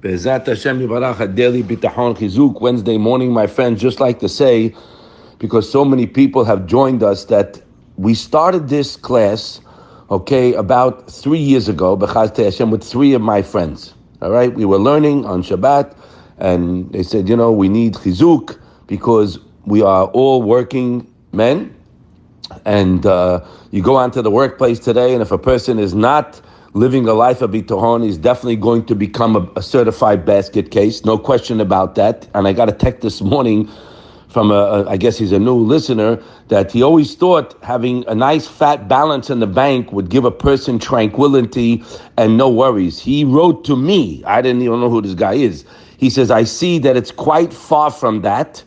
Be'ezat Hashem Yivarach Daily Bitachon Chizuk Wednesday morning, my friends. Just like to say, because so many people have joined us, that we started this class, okay, about three years ago, Bechaz Hashem, with three of my friends. All right, we were learning on Shabbat, and they said, you know, we need Chizuk because we are all working men, and uh, you go onto the workplace today, and if a person is not living a life of bitachon is definitely going to become a, a, certified basket case, no question about that. And I got a text this morning from a, a, I guess he's a new listener, that he always thought having a nice fat balance in the bank would give a person tranquility and no worries. He wrote to me, I didn't even know who this guy is. He says, I see that it's quite far from that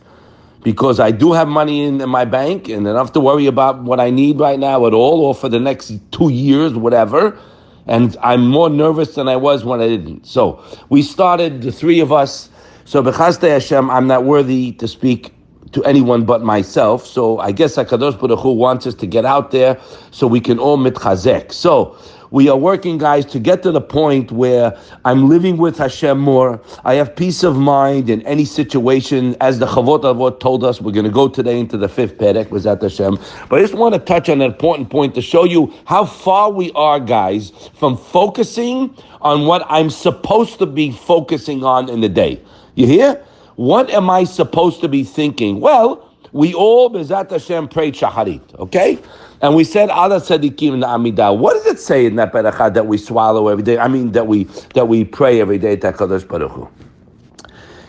because I do have money in, in my bank and enough to worry about what I need right now at all or for the next two years, whatever and I'm more nervous than I was when I didn't. So we started, the three of us. So Bechasdei Hashem, I'm not worthy to speak to anyone but myself. So I guess Hakadosh Baruch Hu wants us to get out there so we can all mitchazek. So we are working, guys, to get to the point where I'm living with Hashem more. I have peace of mind in any situation. As the Chavot Avot told us, we're going to go today into the fifth Perek, was at Hashem. But I just want to touch on an important point to show you how far we are, guys, from focusing on what I'm supposed to be focusing on in the day. You hear? What am I supposed to be thinking? Well, we all, Bezat Hashem, prayed Shacharit, okay? And we said Al HaTzadikim in Amidah. What does it say in that Berachah that we swallow every day? I mean, that we that we pray every day to Hakadosh Baruch.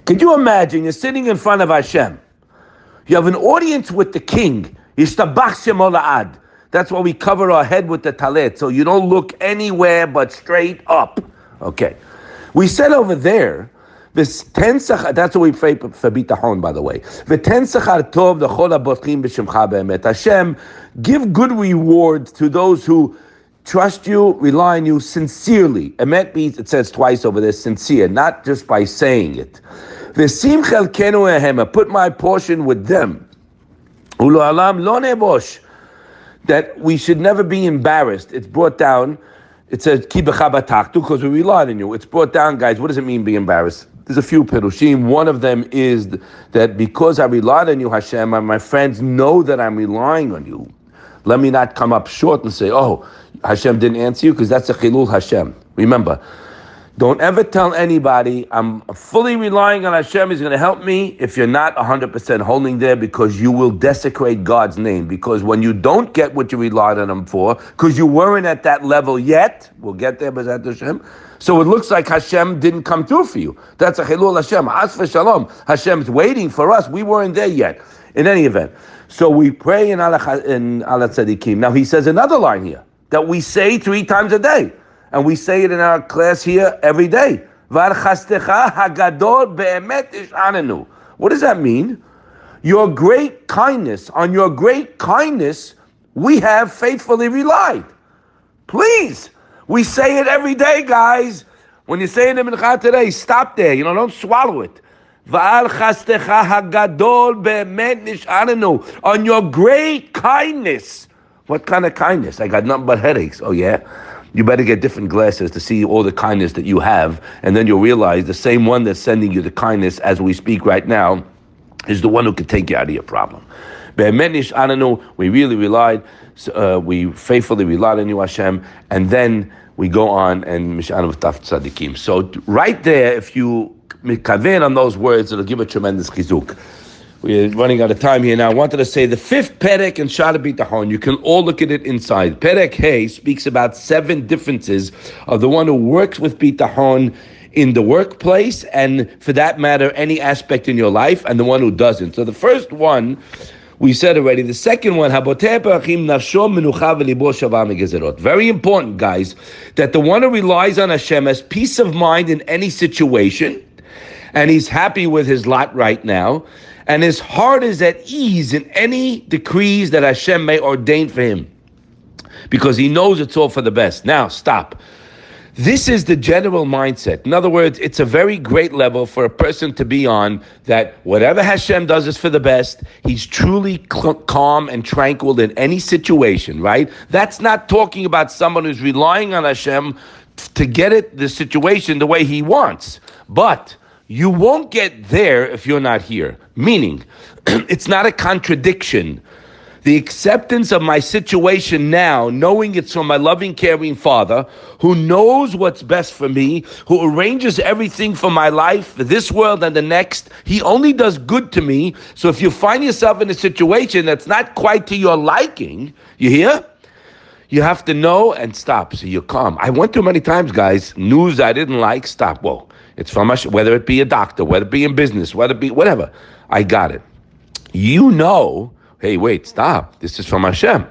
Could you imagine? You're sitting in front of Hashem. You have an audience with the king. Yishtabach Shem That's why we cover our head with the talit, so you don't look anywhere but straight up. Okay. We said over there that's what we pray for bitachon, by the way. Hashem, give good reward to those who trust you, rely on you sincerely. Emet means, it says twice over there, sincere, not just by saying it. Put my portion with them. Ulo alam. That we should never be embarrassed. It's brought down, it says, ki because we rely on you. It's brought down, guys. What does it mean, be embarrassed? There's a few perushim. One of them is that because I relied on you, Hashem, and my friends know that I'm relying on you. Let me not come up short and say, "Oh, Hashem didn't answer you," because that's a chilul Hashem. Remember, don't ever tell anybody I'm fully relying on Hashem. He's going to help me if you're not 100% holding there because you will desecrate God's name. Because when you don't get what you relied on Him for, because you weren't at that level yet, we'll get there, Bezat Hashem so it looks like Hashem didn't come through for you. That's a chilul Hashem. As for shalom, Hashem's waiting for us. We weren't there yet. In any event, so we pray in Allah in Al HaTzadikim. Now he says another line here that we say three times a day, and we say it in our class here every day. What does that mean? Your great kindness, on your great kindness, we have faithfully relied. Please we say it every day, guys. When you say it in Mincha today, stop there. You know, don't swallow it. On your great kindness. What kind of kindness? I got nothing but headaches. Oh, yeah? You better get different glasses to see all the kindness that you have. And then you'll realize the same one that's sending you the kindness as we speak right now is the one who can take you out of your problem. We really relied, uh, we faithfully relied on you, Hashem, and then we go on and Mish'an Taf Tzadikim. So right there, if you mikaven on those words, it'll give a tremendous chizuk. We're running out of time here now. I wanted to say the fifth Perek and Shara Bitachon, you can all look at it inside. Perek Hey speaks about seven differences of the one who works with Bitachon in the workplace and for that matter, any aspect in your life, and the one who doesn't. So the first one we said already. The second one, Very important, guys, that the one who relies on Hashem has peace of mind in any situation, and he's happy with his lot right now, and his heart is at ease in any decrees that Hashem may ordain for him, because he knows it's all for the best. Now, stop. This is the general mindset. In other words, it's a very great level for a person to be on that whatever Hashem does is for the best. He's truly cl- calm and tranquil in any situation, right? That's not talking about someone who's relying on Hashem to get it the situation the way he wants. But you won't get there if you're not here. Meaning, it's not a contradiction. The acceptance of my situation now, knowing it's from my loving, caring Father, who knows what's best for me, who arranges everything for my life, this world and the next. He only does good to me. So if you find yourself in a situation that's not quite to your liking, you hear? You have to know and stop. So you're calm. I went through many times, guys, news I didn't like, stop. Whoa. It's from us, whether it be a doctor, whether it be in business, whether it be whatever. I got it. You know, hey, wait, stop. This is from Hashem.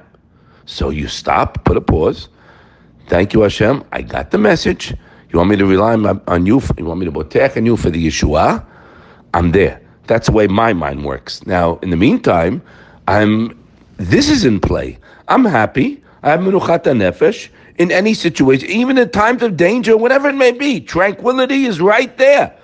So you stop, put a pause. Thank you, Hashem. I got the message. You want me to rely on you? You want me to botech on you for the Yeshua? I'm there. That's the way my mind works. Now, in the meantime, I'm. This is in play. I'm happy. I have menuchat nefesh in any situation, even in times of danger, whatever it may be. Tranquility is right there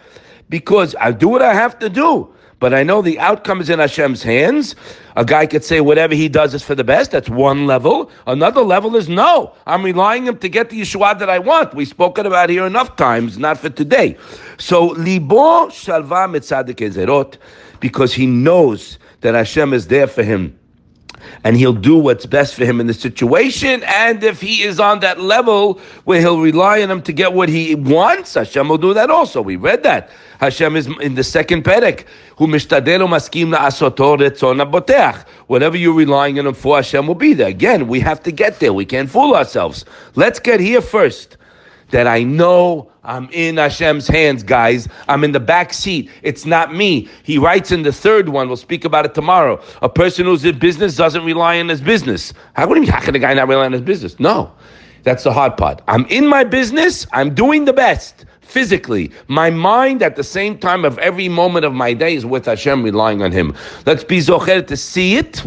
because I do what I have to do. But I know the outcome is in Hashem's hands. A guy could say whatever he does is for the best. That's one level. Another level is no. I'm relying him to get the Yeshua that I want. We've spoken about here enough times, not for today. So libo shalva mitzadik ezerot, because he knows that Hashem is there for him and he'll do what's best for him in the situation. And if he is on that level where he'll rely on him to get what he wants, Hashem will do that also. We read that. Hashem is in the second perek. Who. Whatever you're relying on him for, Hashem will be there. Again, we have to get there. We can't fool ourselves. Let's get here first. That I know I'm in Hashem's hands, guys. I'm in the back seat. It's not me. He writes in the third one, we'll speak about it tomorrow. A person who's in business doesn't rely on his business. How, what do you mean, how can a guy not rely on his business? No. That's the hard part. I'm in my business. I'm doing the best physically. My mind at the same time of every moment of my day is with Hashem, relying on Him. Let's be zocher to see it,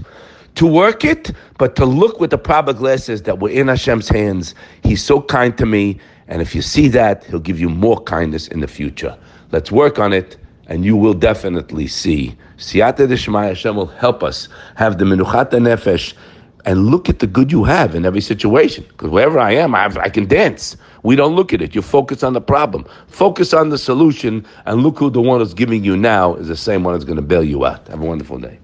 to work it, but to look with the proper glasses that we're in Hashem's hands. He's so kind to me. And if you see that, He'll give you more kindness in the future. Let's work on it, and you will definitely see. Siyata Dishmaya Hashem will help us have the Menuchat Nefesh and look at the good you have in every situation. Because wherever I am, I, have, I, can dance. We don't look at it. You focus on the problem. Focus on the solution, and look who the one who's giving you now is the same one that's going to bail you out. Have a wonderful day.